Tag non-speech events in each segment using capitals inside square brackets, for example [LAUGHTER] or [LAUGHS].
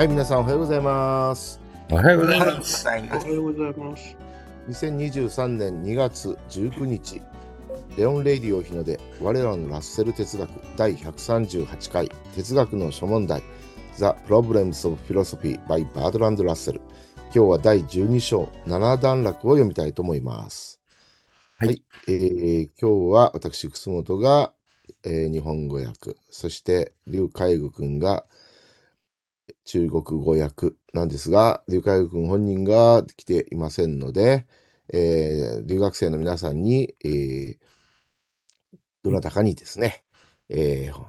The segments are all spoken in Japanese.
はい、皆さんおはようございます。おはようございます。おはようございます。2023年2月19日、レオン・レイディオ日の出、我らのラッセル哲学第138回哲学の諸問題 The Problems of Philosophy by Bertrand Russell 今日は第12章7段落を読みたいと思います。はいえー今日は私、楠本が、えー日本語訳、そして劉海愚君が中国語訳なんですが、劉海愚君本人が来ていませんので、えー留学生の皆さんに、えーどなたかにですね、えー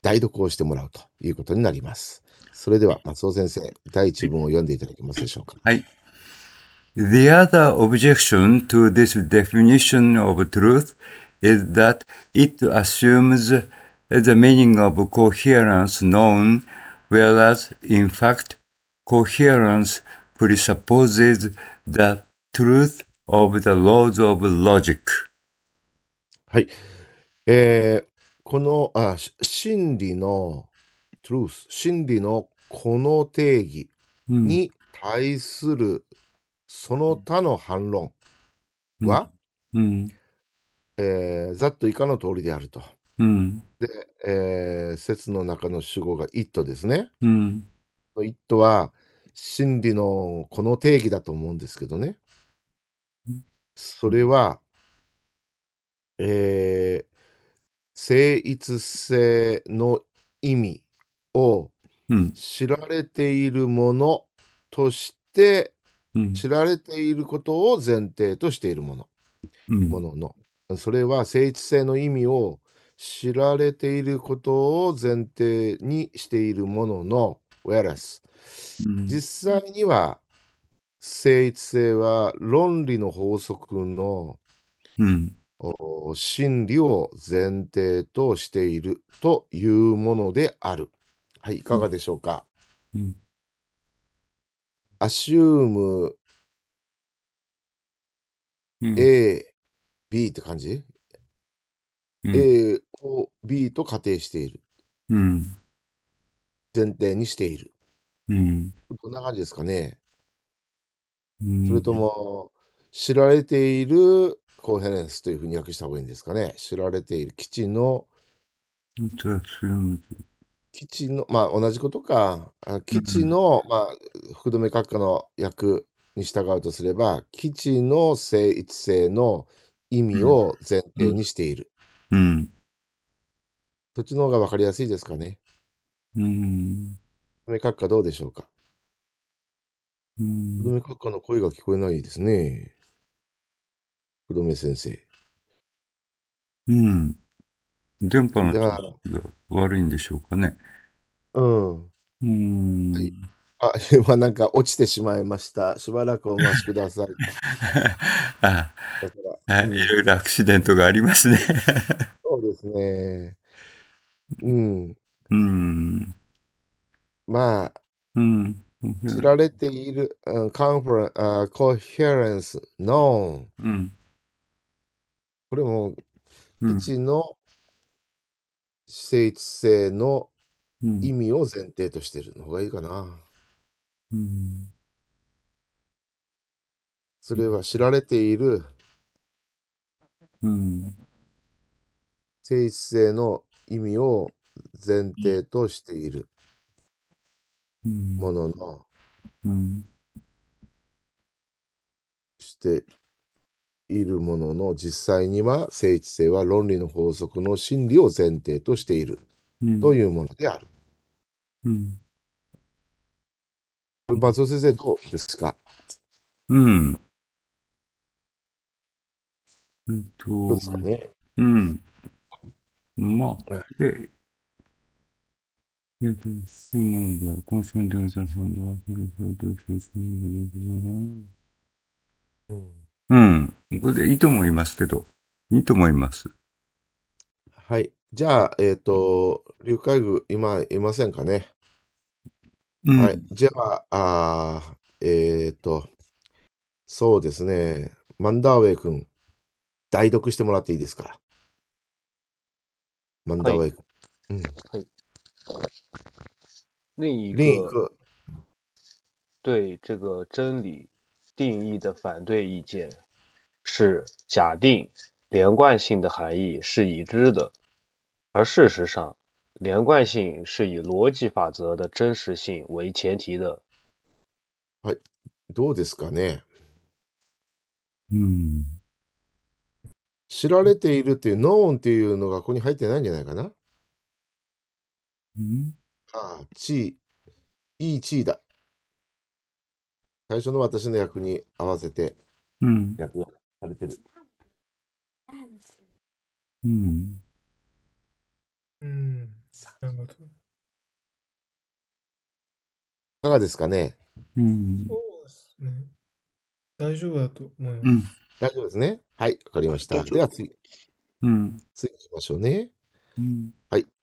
代読をしてもらうということになります。それでは、松尾先生、第一文を読んでいただけますでしょうか。はい。The other objection to this definition of truth is that it assumes the meaning of coherence known, whereas in fact, coherence presupposes the truth of the laws of logic. はい。えーこのあし真理の truth、真理のこの定義うんに対するその他の反論は、うん。えーざっと以下の通りであると。うん。で、えー説の中の主語が it ですね。うん。it は真理のこの定義だと思うんですけどねうん。それは、えー聖一性の意味をうん。知られているものとしてうん。知られていることを前提としているもの。うんものの。それは聖一性の意味を知られていることを前提にしているものの、whereas うん実際には聖一性は論理の法則のうん。お真理を前提としているというものである。はい、いかがでしょうか？うん。アシュームうん A、B って感じ、うん ?A を B と仮定している。うん。前提にしている。うん。こんな感じですかね。うんそれとも、知られているコーヘレンスというふうに訳した方がいいんですかね。知られている基地の、基地の、まあ同じことか。あ基地の、まあ、福留閣下の訳に従うとすれば、基地の聖一性の意味を前提にしている。うん。そっちの方が分かりやすいですかね。うん。福留閣下どうでしょうか。うん福留閣下の声が聞こえないですね。福留先生。うん。電波の悪いんでしょうかね。うん。うん。はいあ、[LAUGHS] 今なんか落ちてしまいました。しばらくお待ちください。[LAUGHS] あはい、いろいろアクシデントがありますね。そうですね。うん。うん。まあ、うん。知られている、うん、カンファレン、あ、コヘレンス、ノーン。うん。これも、うん。一の聖一性のうん意味を前提としているの方がいいかな。うん。それは知られているうん。聖一性の意味を前提としているうん。ものの、うん。しているものの実際には聖一性は論理の法則の真理を前提としているうん。というものである。うん。松尾先生どうですか？うん。えっどうとですかねうん。まあはい、で、えっと、今の今週の電車さんは、うん。これでいいと思いますけど、いいと思います？はい。じゃあ、えっ、と、流海具今いませんかね？うん。はい。じゃあ、あーえっ、と、そうですね。マンダーウェイ君、代読してもらっていいですか？マンダーウェイ君。うん。另一另一个个对这个真理定义的反对意见是假定连贯性的含义是已知的，而事实上，连贯性是以逻辑法则的真实性为前提的。どうですかね？うん。知られているっていう、ノーンっていうのがここに入ってないんじゃないかな？うんああ、地位、いい地位だ。最初の私の役に合わせてうん。役がされてる。うん。うん。なるほど。いかがですかね？うん。そうですね。大丈夫だと思います。うん。大丈夫ですね？はい、わかりました。では次、うん。次行きましょうね。うん。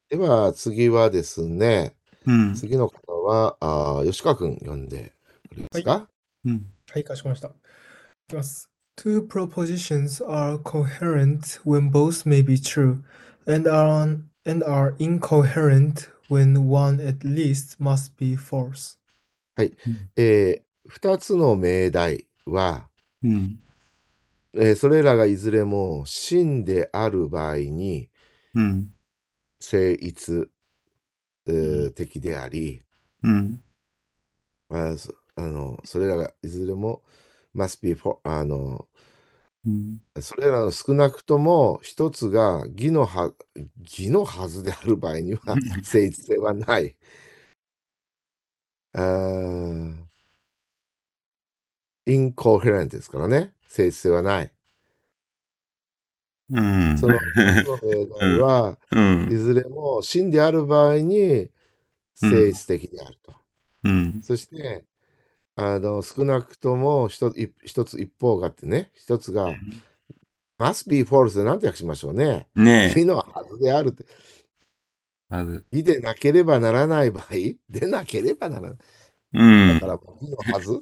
では次はですね、うん。次の方は、あー吉川くん読んでくれますか、うん。はい、かしこまりました。いきます。Two propositions are coherent when both may be true, and are, and are incoherent when one at least must be false. えー二つの命題は、うん。えーそれらがいずれも真である場合にうん。成立、えー的であり、うん。あそあのそれらがいずれも must be for あのうん。それらの少なくとも一つが義のは義のはずである場合には成立性はない。あーインコヘレントですからね。性はない。うん。その [LAUGHS] 題は、うんい。ずれも真である場合に成立的であると。うん。そして、あの少なくとも一つ一一つ一方があってね、一つが must be false で何て訳しましょうね。ねえ。義のはずであるって。まず。義でなければならない場合でなければならない。うんだか。ら、義のはず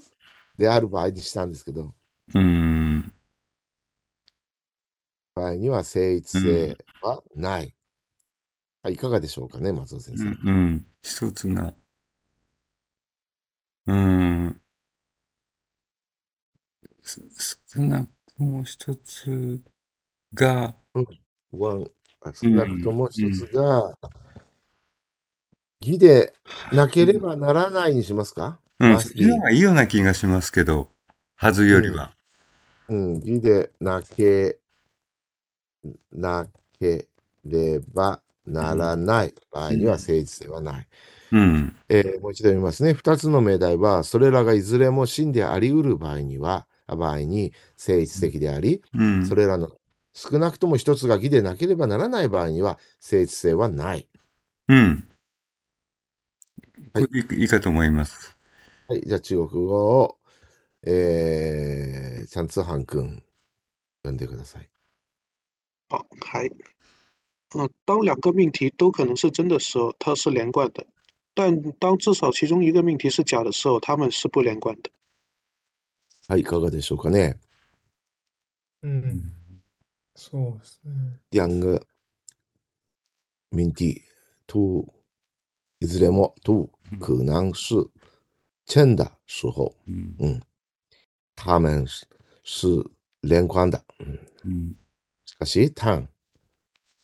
である場合にしたんですけど、うん。場合には成立性はない。はい、いかがでしょうかね、松尾先生。うん。うん。一つが。うん。す少なくとも一つが、ワンあ少なくとも一つが、義でなければならないにしますか、うん、方がいいような気がしますけど、はずよりは。うん、義でなけ、なければならない場合には成立性はない。うん。えーもう一度読みますね。二つの命題は、それらがいずれも真であり得る場合には、場合に成立的であり、うん。それらの少なくとも一つが義でなければならない場合には成立性はない。うん。はいいいかと思います。はい、じゃあ中国語を、えー、チャンツーハン君、読んでください。好，还，呃，当两个命题都可能是真的时候，它是连贯的；但当至少其中一个命题是假的时候，它们是不连贯的。はい、いかがでしょうかね。うん。そうですね。两个命题都いずれも都可能是真的时候，うん。他们是 是连贯的。嗯，うん。しかし、但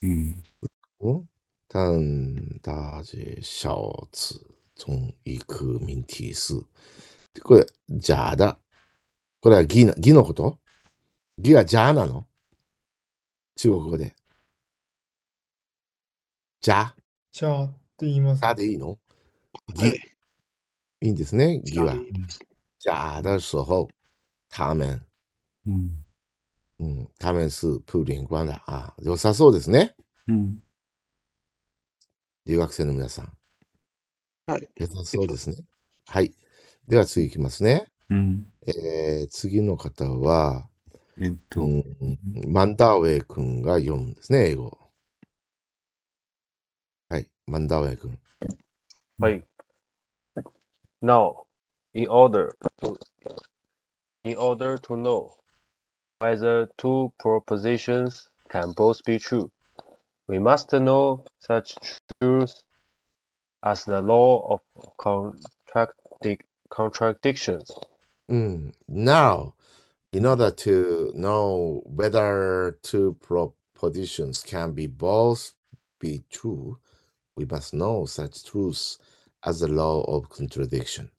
うん。嗯，但大街小此中一个命题是これ假だ。これは義な義のこと？義が假なの？中国語で。假じゃあって言います。假でいいの？義对，いいんですね。義は假。的假的时候，他们、うん。うん、他们是不連貫だ。あ、良さそうですね。うん。留学生の皆さん。はい。良さそうですね。はい。では次いきますね。うん。えー次の方は、えっと、うん、マンダーウェイ君が読むんですね、英語。はい、マンダーウェイ君。はい。Now, in order to in order to know whether two propositions can both be true, we must know such truths as the law of contradic- contradictions. Mm. Now, in order to know whether two propositions can be both be true, we must know such truths as the law of contradiction.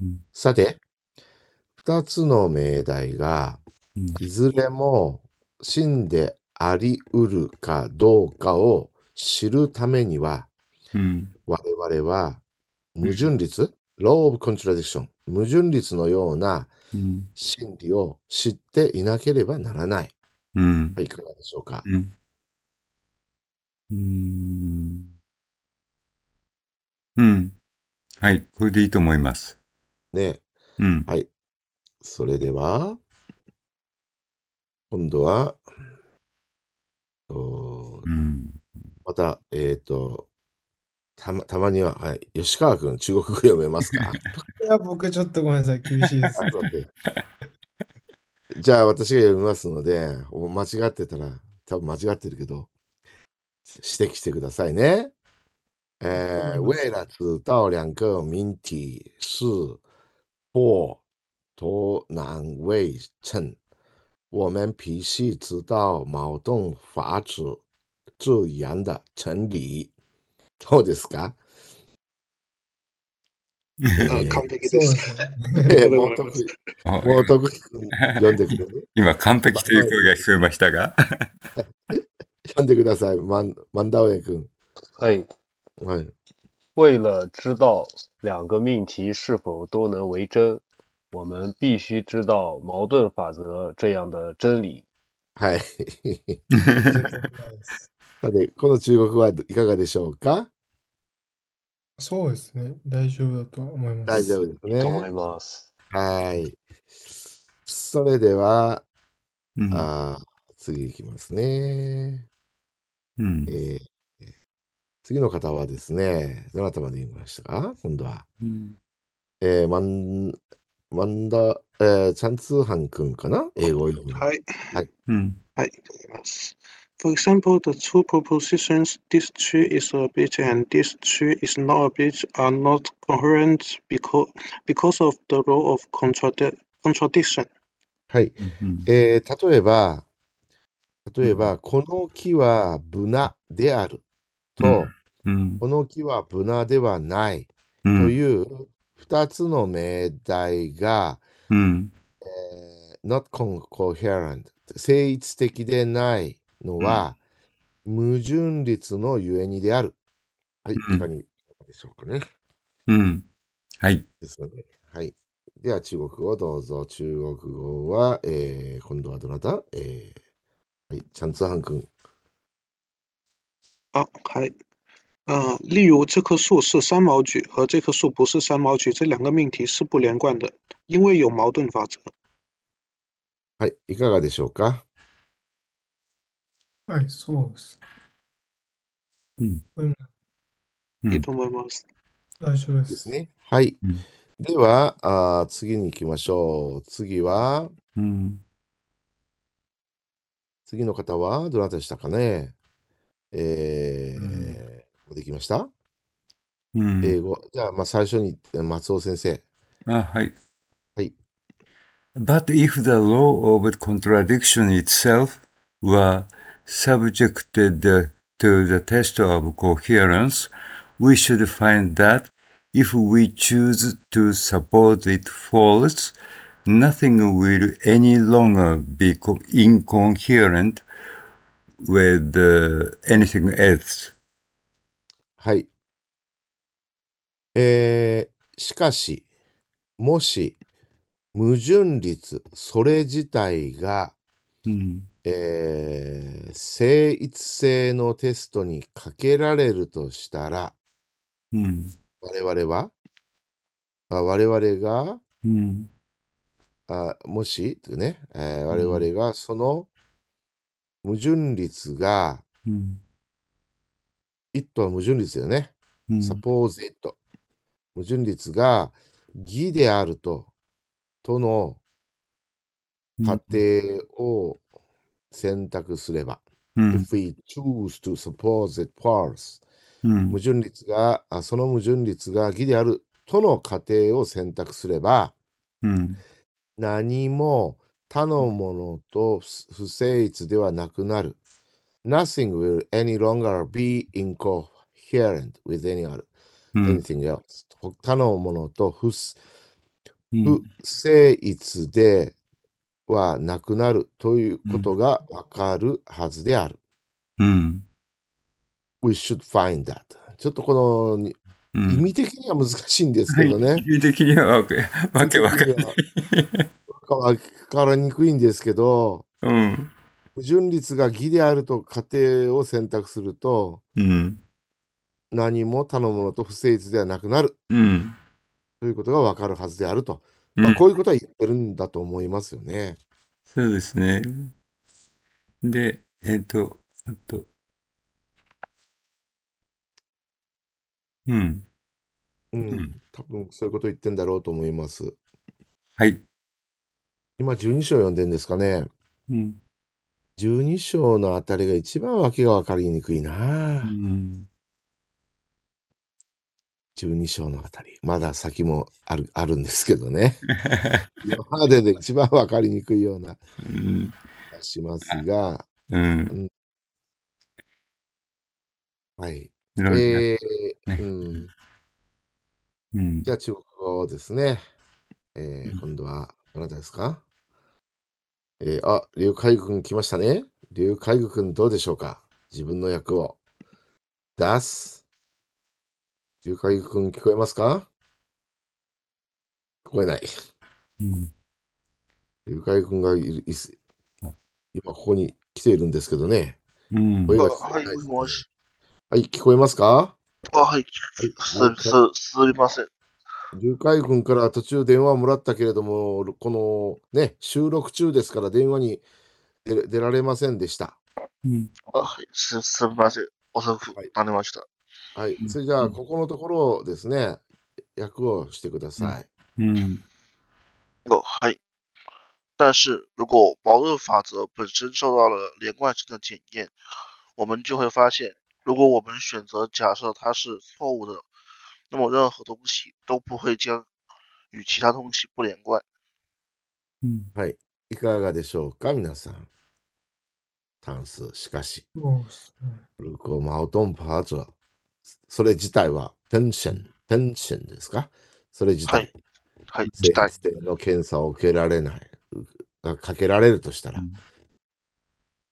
うんさて、二つの命題がうん いずれも真であり得るかどうかを知るためには、うん我々は矛盾律、law of contradiction、矛盾律のようなうん真理を知っていなければならない。うんはい、いかがでしょうか？うんうんうんはい、これでいいと思います。ね。うん。はい。それでは、今度は、おうん。また、えっ、と、たま、たまには、はい。吉川君、中国語読めますか？[LAUGHS] いや、僕ちょっとごめんなさい、厳しいです。じゃあ、私が読みますので、お間違ってたら、多分間違ってるけど、指摘してくださいね。呃，为了知道两个命题是或多难为称，我们必须知道矛盾法则这样的成理。どうですかあ完璧で。すすね。[LAUGHS] えーもう得意、あもう得意君読んでくれる [LAUGHS] 今、完璧という声が聞こえましたが。[LAUGHS] 読んでください、マンマンダウェイ君。哎，はい。为了知道两个命题是否都能为真，我们必须知道矛盾法则这样的真理。はい。[LAUGHS] さて、この中国語はいかがでしょうか？そうですね。大丈夫だとは思います。大丈夫ですと思いね。ます。はい。それでは、うんあー次いきますね。うんえー次の方はですね、どなたまで言いましたか？今度は。うんえー、マン、マンダ、えー、チャンツーハン君かな英語を読むの。はい。うんはい、いただきます。For example, the two propositions, this tree is a bitch and this tree is not a bitch, are not coherent because, because of the law of contradi- contradiction. はい。うんえー、例えば、例えば、この木はブナであると、うんこの木はブナではないうんという二つの命題が、うんえー not coherent 聖一的でないのは、矛盾律のゆえにである。はい、うんいかにでしょうかね。うんはい。ですので、はい。では、中国語どうぞ。中国語は、えー、今度はどなた？えー、はい、チャンツーハン君。好，还，呃，例如这棵树是三毛榉和这棵树不是三毛榉，这两个命题是不连贯的，因为有矛盾法则。はい、いかがでしょうか？はい、そうです。うんうんうんいいと思います。大丈夫で。です。はい。うんではあー、次に行きましょう。次は、うん次の方はどなたでしたかね？えー、うんできましたうん英語。じゃあ、まあ、最初に松尾先生。あ、はい。はい。But if the law of contradiction itself were subjected to the test of coherence, we should find that if we choose to suppose it false, nothing will any longer be co- incoherent with uh, anything else. はい。えー、しかし、もし、矛盾率、それ自体が、うん。えー、聖一性のテストにかけられるとしたら、うん。我々は、あ我々が、うん。あもし、ね、えーうん。我々がその矛盾率が、うん一とは矛盾率だよね。うん suppose it。矛盾率が義であると、との過程を選択すれば、うん if we choose to suppose it false、うん矛盾率が、あその矛盾率が義であるとの過程を選択すれば、うん。何も他のものと不成立ではなくなる。Nothing will any longer be incoherent with any other, うん。anything else. 他のものと不うん不成立ではなくなるということがわかるはずである。うん。We should find that. ちょっとこのにうん意味的には難しいんですけどね。意味的にはわけわけわかんない。わからにくいんですけど、うん。不純率が義であると仮定を選択すると、うん。何も他のものと不成立ではなくなるうん。ということがわかるはずであると。うんまあ、こういうことは言ってるんだと思いますよね。そうですね。で、えっと、あと、うん。うん。ん多分そういうことを言ってんだろうと思います。はい。今12章読んでんですかね。うん。12章のあたりが一番わけがわかりにくいなう。ん。12章のあたり。まだ先もあるあるんですけどね。今までで一番わかりにくいようなうん。気がしますが、うん。はい。えーねうん、うんじゃあ中国語ですね。えーうん今度はあなたですか？えーあ、劉海軍来ましたね。劉海軍どうでしょうか？自分の役を出す。劉海軍聞こえますか？聞こえない。うん劉海軍がいるいすあ今ここに来ているんですけどね。うん声が聞こはい、もしもし。はい、聞こえますか？あ、はい、はいす、す、すみません。劉海軍から途中電話もらったけれども、このね、収録中ですから電話に出出られませんでした。うんあ、はい、す、すみません。遅くはいなりました。はい。うんそれじゃあ、うんここのところをですね、役をしてください。うん哦，嗨。但是如果保热法则本身受到了连贯性的检验，我们就会发现，如果我们选择假设它是错误的，那么任何东西都不会将与其他东西不连贯。うんはい。いかがでしょうか、皆さん。単数、しかし、そうですね。如果矛盾法则、それ自体はテンション、テンションですか？それ自体、はい。はい、性期待。質の検査を受けられない、がかけられるとしたら。うん、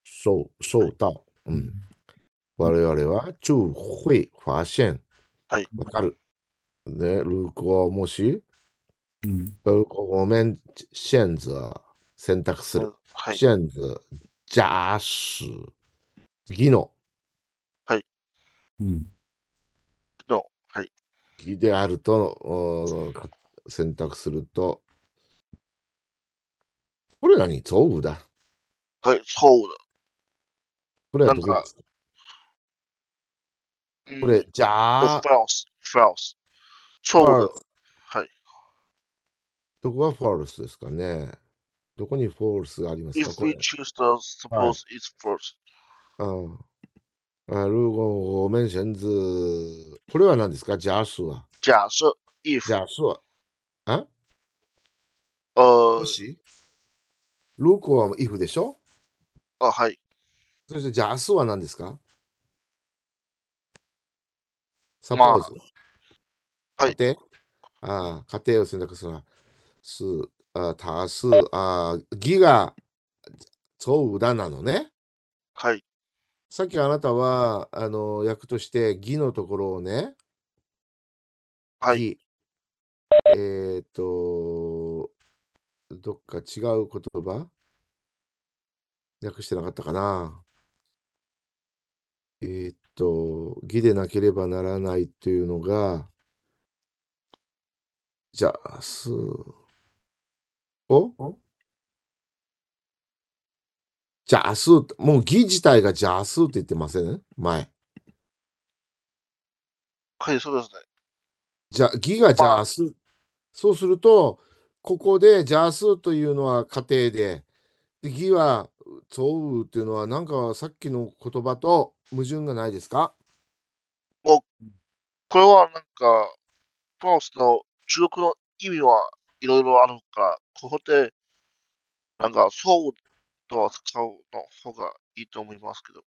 受受到、うん、我々は就会发现、はい。わかる。ね、如果もし、うん。如果我们选择選択する。嗯，，はい、選择假使義のうん。の、はい、義であると選択すると、これ何？错誤だ。はい、错誤的。これはどこですか？嗯これ、じゃあ、false, false，错误的。はい。どこが false ですかね？どこに false がありますか？If we choose the suppose it's false，うん。あ如果我们选择、これは何ですか？假使は。假设 if 假使は。あ呃もし？如果は if でしょ？あはい。そして假使は何ですか？サポまあーズ。はい。家庭？ああ、家庭を選択するのは、す、あ多数、あ義が錯誤だなのね。はい。さっきあなたは、あの、訳として義のところをね、はい。義えっ、と、どっか違う言葉訳してなかったかな。えっ、と、義でなければならないというのが、じゃあ、す、お？じゃあ、す、もう義自体がじゃあすって言ってません？前。はいそうですね。じゃ、義がじゃあす。そうすると、ここでじゃあすというのは家庭で、で義はそうっていうのは、なんかさっきの言葉と矛盾がないですか？これはなんかファウスの中国の意味はいろいろあるから、ここで、なんか、そうと使うの方がいいと思いますけど。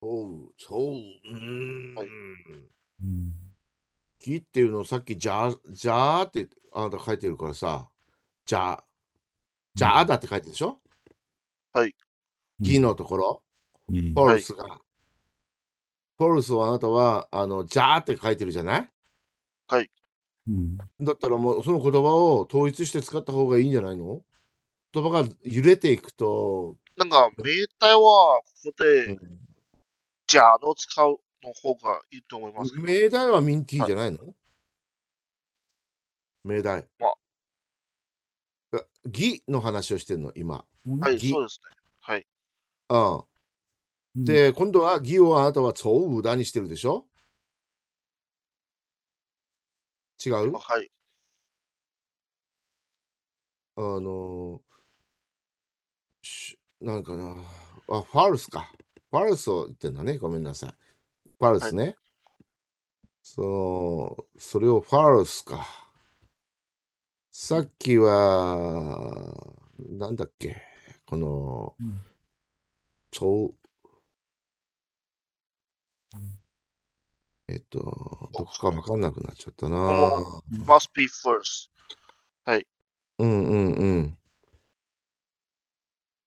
そう、そう、うーん。はい。うんギっていうのをさっきじゃあ、じゃあってあなた書いてるからさ、じゃあ、じゃあだって書いてるでしょ？ギのところ、うん。フォルスが。フォルスをあなたは、あの、じゃあって書いてるじゃないうんだったらもうその言葉を統一して使った方がいいんじゃないの？言葉が揺れていくと、なんか、命題は、ここうでん、じゃあの使うの方がいいと思います。命題はミンティーじゃないの、命題。まああ義の話をしてるの、今。はい、ぎそうですね。はい。うん。で、今度は義をあなたは超無駄にしてるでしょ？違う？はい。あのしなんかな。あ、ファルスか。ファルスを言ってんだね。ごめんなさい。ファルスね。その、それをファルスか。さっきは、なんだっけ？このうん、超うん、えっと、どこかわかんなくなっちゃったな。こ must be first。うんうんうん。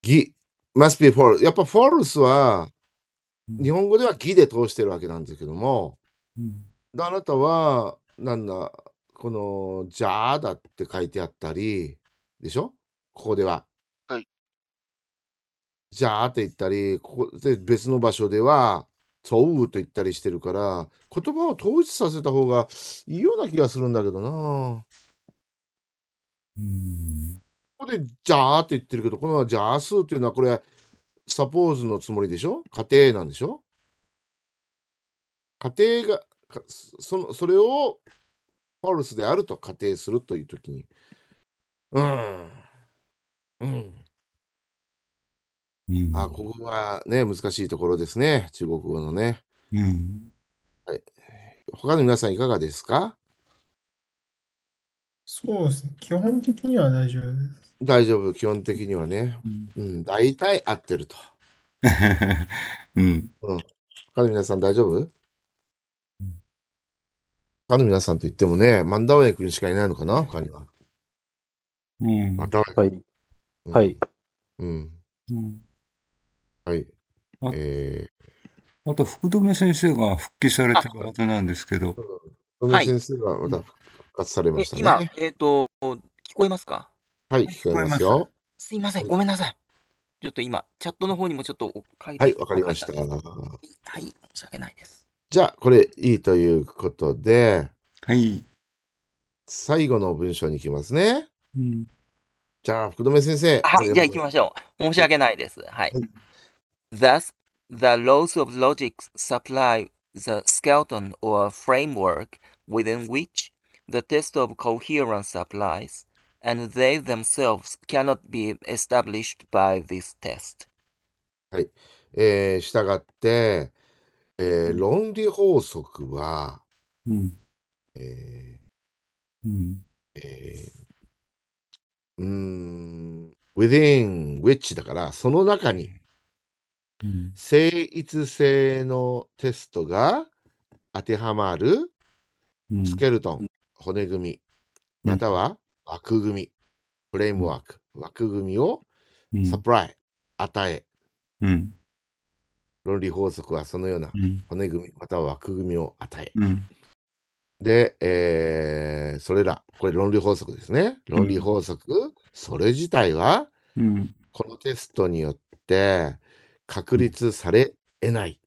義、must be false。やっぱ false は、うん日本語では義で通してるわけなんですけども、うんであなたは、なんだ、この、じゃあだって書いてあったり、でしょ？ここでは。はい。じゃあって言ったり、ここで別の場所では、そうと言ったりしてるから、言葉を統一させた方がいいような気がするんだけどな。うんここで、じゃあって言ってるけど、このじゃあ数っていうのは、これ、サポーズのつもりでしょ家庭なんでしょ家庭が、そのそれをファルスであると仮定するというときに、うん、うん。うんあ、ここがね、難しいところですね。中国語のね。うん他の皆さんいかがですか？そうですね。基本的には大丈夫です。大丈夫、基本的にはね。うんうん、大体合ってると。[LAUGHS] うん他の皆さん大丈夫？うん他の皆さんと言ってもね、マンダウェイ君しかいないのかな？他には。うんマンダウェイはい。君。はい。うん。うんはいあ。えあと福留先生が復帰されたはずなんですけど、ー、野はい先生がまた復活されましたえ今ね。、えっ、と、聞こえますか？はい、聞こえますよ。すいません、はいごめんなさい。ちょっと今、チャットの方にもちょっと書いてはい、わかりました。はい、申し訳ないです。じゃあ、これいいということで、はい。最後の文章に行きますね。うんじゃあ、福留先生。はい、じゃあ行きす。ましょう。申し訳ないです。はいはい。Thus, the laws of logic supply the skeleton or framework within which the test of coherence applies, and they themselves cannot be established by this test. えー、したがって、えーうん論理法則は、うんえうんーえーうーん、within which だから、その中に うん。正一性のテストが当てはまるうん。スケルトン、骨組み、うんまたは枠組み、フレームワーク、枠組みをうん。サプライ、与え、うん。論理法則はそのようなうん。骨組み、または枠組みを与え。うん。で、えーそれら、これ論理法則ですね。論理法則、それ自体は、うん。このテストによって確立され得ない。と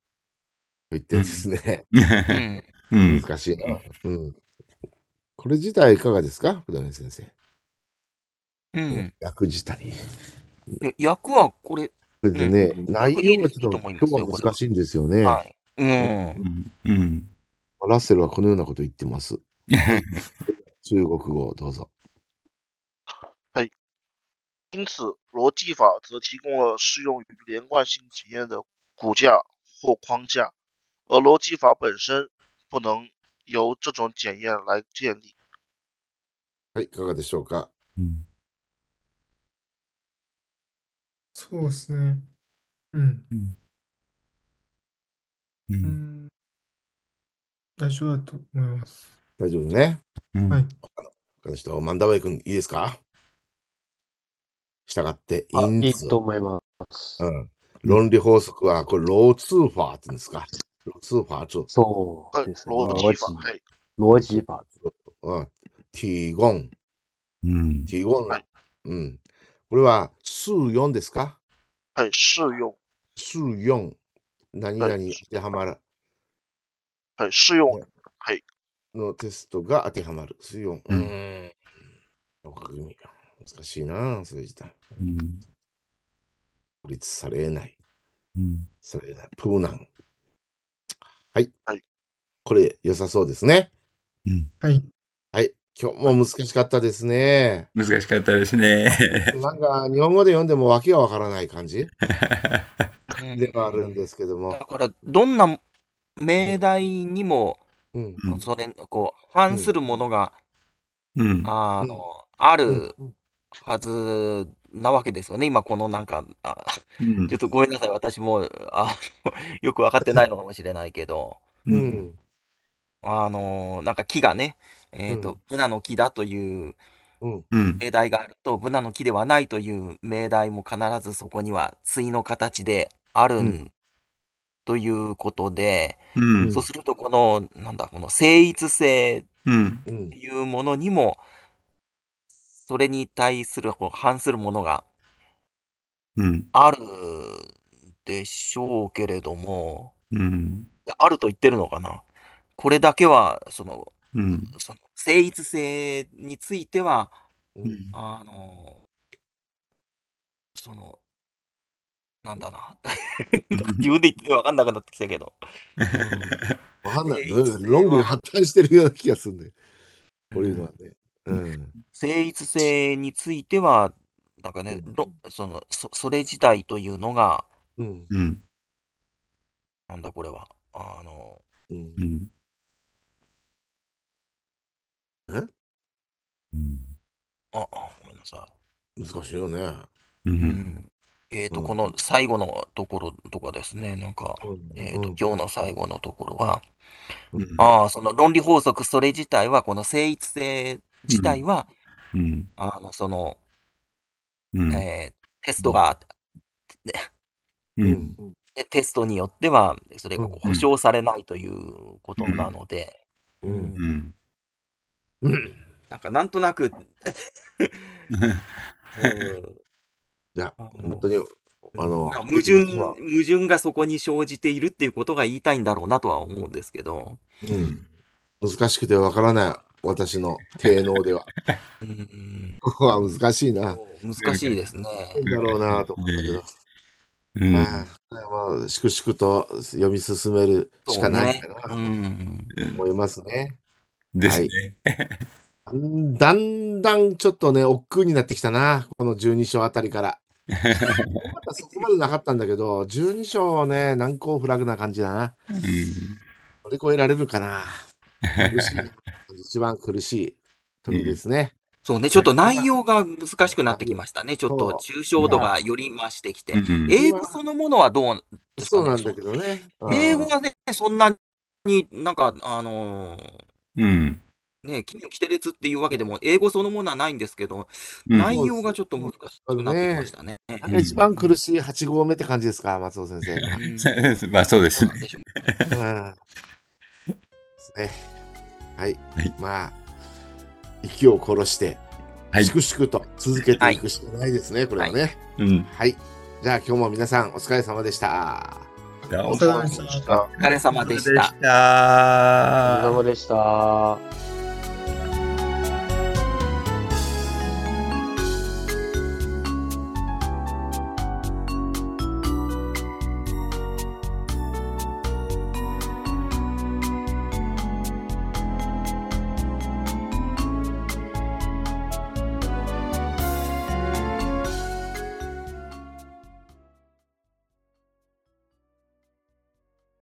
言ってですね、うんうん難しいな。うん。これ自体いかがですか？福留先生。うん役自体。え役はこれ、それでね、うん内容がちょっいいと今日は難しいんですよね。はい。うん。うんうんラッセルはこのようなこと言ってます。[LAUGHS] 中国語どうぞ。因此，逻辑法则提供了适用于连贯性检验的骨架或框架，而逻辑法本身不能由这种检验来建立。 はい、いかがでしょうか。うんそうですね。うん。うんううんん。大丈夫だと思います。大丈夫ね。うんはい。他の人、万田ウェイ君、いいですか 従って、あ、因子いいと思います。うん。論理法則は、これ、ローツーファーって言うんですか？ローツーファーツ。はいそうですね。逻逻辑法。辑はい。逻辑法。うん。提供。うん提供はい。うん。これは、数4ですか？はい。适用。数4。何々に当てはまるはい。适用。ねのテストが当てはまる。数4。ううんん。わかる意味が難しいな、それ自体。うん孤立されない。うんされない。プーナン。はい。はい。これ、良さそうですね。うんはい。はい。今日も難しかったですね。難しかったですね。なんか、日本語で読んでもわけがわからない感じう [LAUGHS] んではあるんですけどもだ。から、どんな命題にも、うん。うんそれ、こう、反するものが、うんあの、あるうんはずなわけですよね。今、このなんか、あうんちょっとごめんなさい。私も、あ [LAUGHS] よくわかってないのかもしれないけど、ううんん。あの、なんか木がね、えっとうん、ブナの木だといううん。うん命題があると、ブナの木ではないという命題も必ずそこには対の形であるうんということで、うんそうすると、この、なんだ、この聖一性うんうんって。いうものにも、それに対する、こう反するものがうんあるでしょうけれども、うんあると言ってるのかな？これだけは、その、うんその聖一性については、うんあの、その、なんだな。自分で言って分かんなくなってきたけど。[LAUGHS] わかんない。えー論理が発展してるような気がするんで。こういうのはね。うん。聖一性については、なんかね、うんろそのそ、それ自体というのが、うん。うんなんだこれは、あの、うんう。んえ？うんあ、あごめんなさ難しいよね。うい。うんん。えっと、うんこの最後のところとかですね、なんか、えっと、今日の最後のところは、うんああ、その論理法則、それ自体は、この聖一性自体は、うん。あの、その、うん。えーテストが、ううん。テストによっては、それが保証されないということなので、うん。うん。うん。なんかなんとなく、[LAUGHS] うん。じゃあ、あ本当に、あの、矛盾、は矛盾がそこに生じているっていうことが言いたいんだろうなとは思うんですけど、うん。難しくてわからない。私の低能では。うん、ここは難しいな。難しいですね。だろうなと思ったけど。うんまあ、粛々と読み進めるしかないかなねと思いますね。ですね。だんだんちょっとね、億劫になってきたな。この12章あたりから。まだそこまでなかったんだけど、12章ね、難攻不落な感じだな。うん乗り越えられるかな。[LAUGHS] 一番苦しい時ですね。そうね、ちょっと内容が難しくなってきましたね。ちょっと抽象度がより増してきて。うん英語そのものはどうですかねそうなんだけどね。英語はね、そんなになんか、あのーうんね、君のキテレツっていうわけでも、英語そのものはないんですけど、うん内容がちょっと難しくなってきましたね。あれが一番苦しい8号目って感じですか、松尾先生が。うん [LAUGHS] まあそうですね。[LAUGHS] ですね。はい。はいまあ、息を殺して、はい粛々と続けていくしかないですね、これはね。うん。はい。じゃあ今日も皆さんお疲れ様でした。お疲れ様でした。お疲れ様でした。たお疲れ様でした。